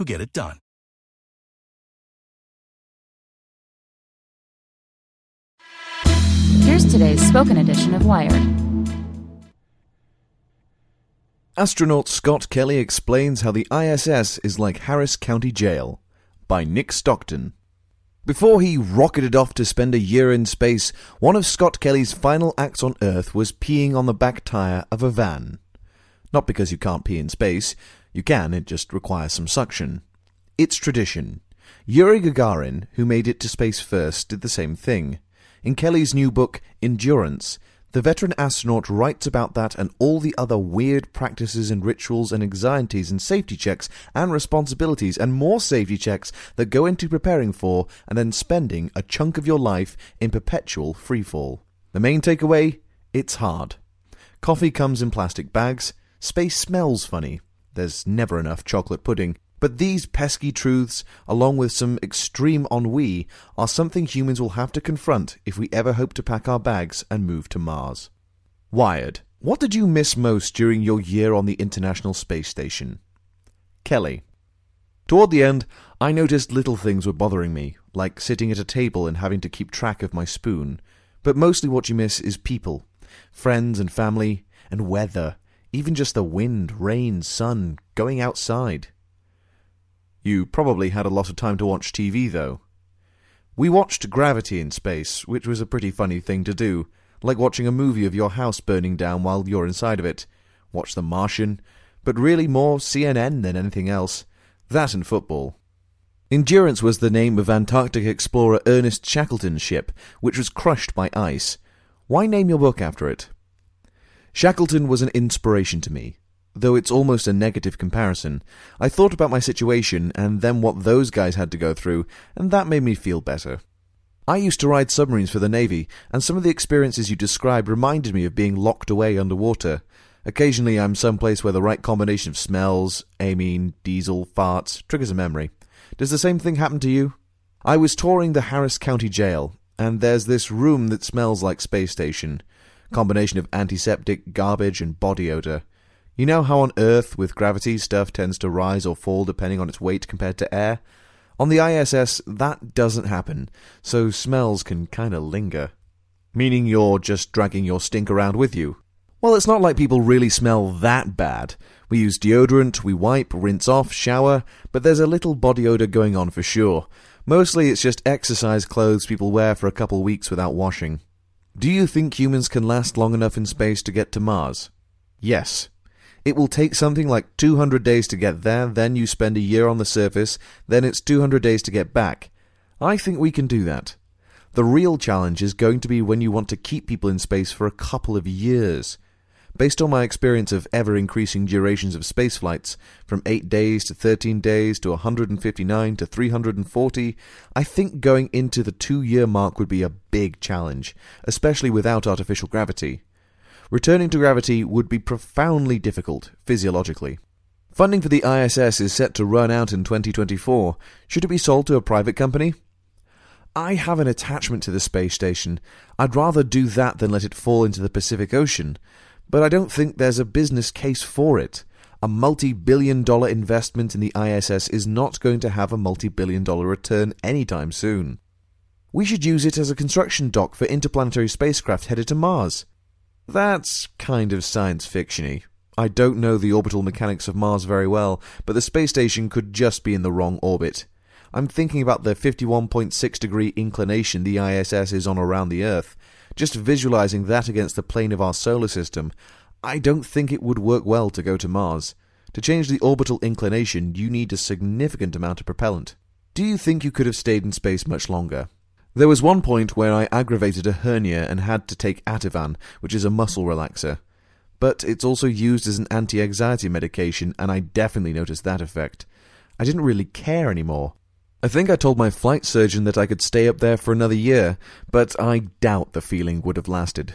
who get it done. Here's today's spoken edition of Wired. Astronaut Scott Kelly explains how the ISS is like Harris County Jail by Nick Stockton. Before he rocketed off to spend a year in space, one of Scott Kelly's final acts on Earth was peeing on the back tire of a van. Not because you can't pee in space, you can, it just requires some suction. It's tradition. Yuri Gagarin, who made it to space first, did the same thing. In Kelly's new book, Endurance, the veteran astronaut writes about that and all the other weird practices and rituals and anxieties and safety checks and responsibilities and more safety checks that go into preparing for and then spending a chunk of your life in perpetual freefall. The main takeaway? It's hard. Coffee comes in plastic bags. Space smells funny. There's never enough chocolate pudding. But these pesky truths, along with some extreme ennui, are something humans will have to confront if we ever hope to pack our bags and move to Mars. Wired. What did you miss most during your year on the International Space Station? Kelly. Toward the end, I noticed little things were bothering me, like sitting at a table and having to keep track of my spoon. But mostly what you miss is people, friends and family, and weather, even just the wind, rain, sun, going outside. You probably had a lot of time to watch TV, though. We watched Gravity in space, which was a pretty funny thing to do, like watching a movie of your house burning down while you're inside of it. Watch The Martian, but really more CNN than anything else. That and football. Endurance was the name of Antarctic explorer Ernest Shackleton's ship, which was crushed by ice. Why name your book after it? Shackleton was an inspiration to me, though it's almost a negative comparison. I thought about my situation and then what those guys had to go through, and that made me feel better. I used to ride submarines for the Navy, and some of the experiences you described reminded me of being locked away underwater. Occasionally, I'm someplace where the right combination of smells, amine, diesel, farts triggers a memory. Does the same thing happen to you? I was touring the Harris County Jail, and there's this room that smells like space station. Combination of antiseptic, garbage, and body odor. You know how on Earth, with gravity, stuff tends to rise or fall depending on its weight compared to air? On the ISS, that doesn't happen, so smells can kinda linger. Meaning you're just dragging your stink around with you. Well, it's not like people really smell that bad. We use deodorant, we wipe, rinse off, shower, but there's a little body odor going on for sure. Mostly it's just exercise clothes people wear for a couple weeks without washing. Do you think humans can last long enough in space to get to Mars? Yes. It will take something like 200 days to get there, then you spend a year on the surface, then it's 200 days to get back. I think we can do that. The real challenge is going to be when you want to keep people in space for a couple of years. Based on my experience of ever increasing durations of space flights, from 8 days to 13 days to 159 to 340, I think going into the two year mark would be a big challenge, especially without artificial gravity. Returning to gravity would be profoundly difficult, physiologically. Funding for the ISS is set to run out in 2024. Should it be sold to a private company? I have an attachment to the space station. I'd rather do that than let it fall into the Pacific Ocean. But I don't think there's a business case for it. A multi billion dollar investment in the ISS is not going to have a multi billion dollar return anytime soon. We should use it as a construction dock for interplanetary spacecraft headed to Mars. That's kind of science fictiony. I don't know the orbital mechanics of Mars very well, but the space station could just be in the wrong orbit. I'm thinking about the 51.6 degree inclination the ISS is on around the Earth. Just visualizing that against the plane of our solar system, I don't think it would work well to go to Mars. To change the orbital inclination, you need a significant amount of propellant. Do you think you could have stayed in space much longer? There was one point where I aggravated a hernia and had to take Ativan, which is a muscle relaxer. But it's also used as an anti anxiety medication, and I definitely noticed that effect. I didn't really care anymore. I think I told my flight surgeon that I could stay up there for another year, but I doubt the feeling would have lasted.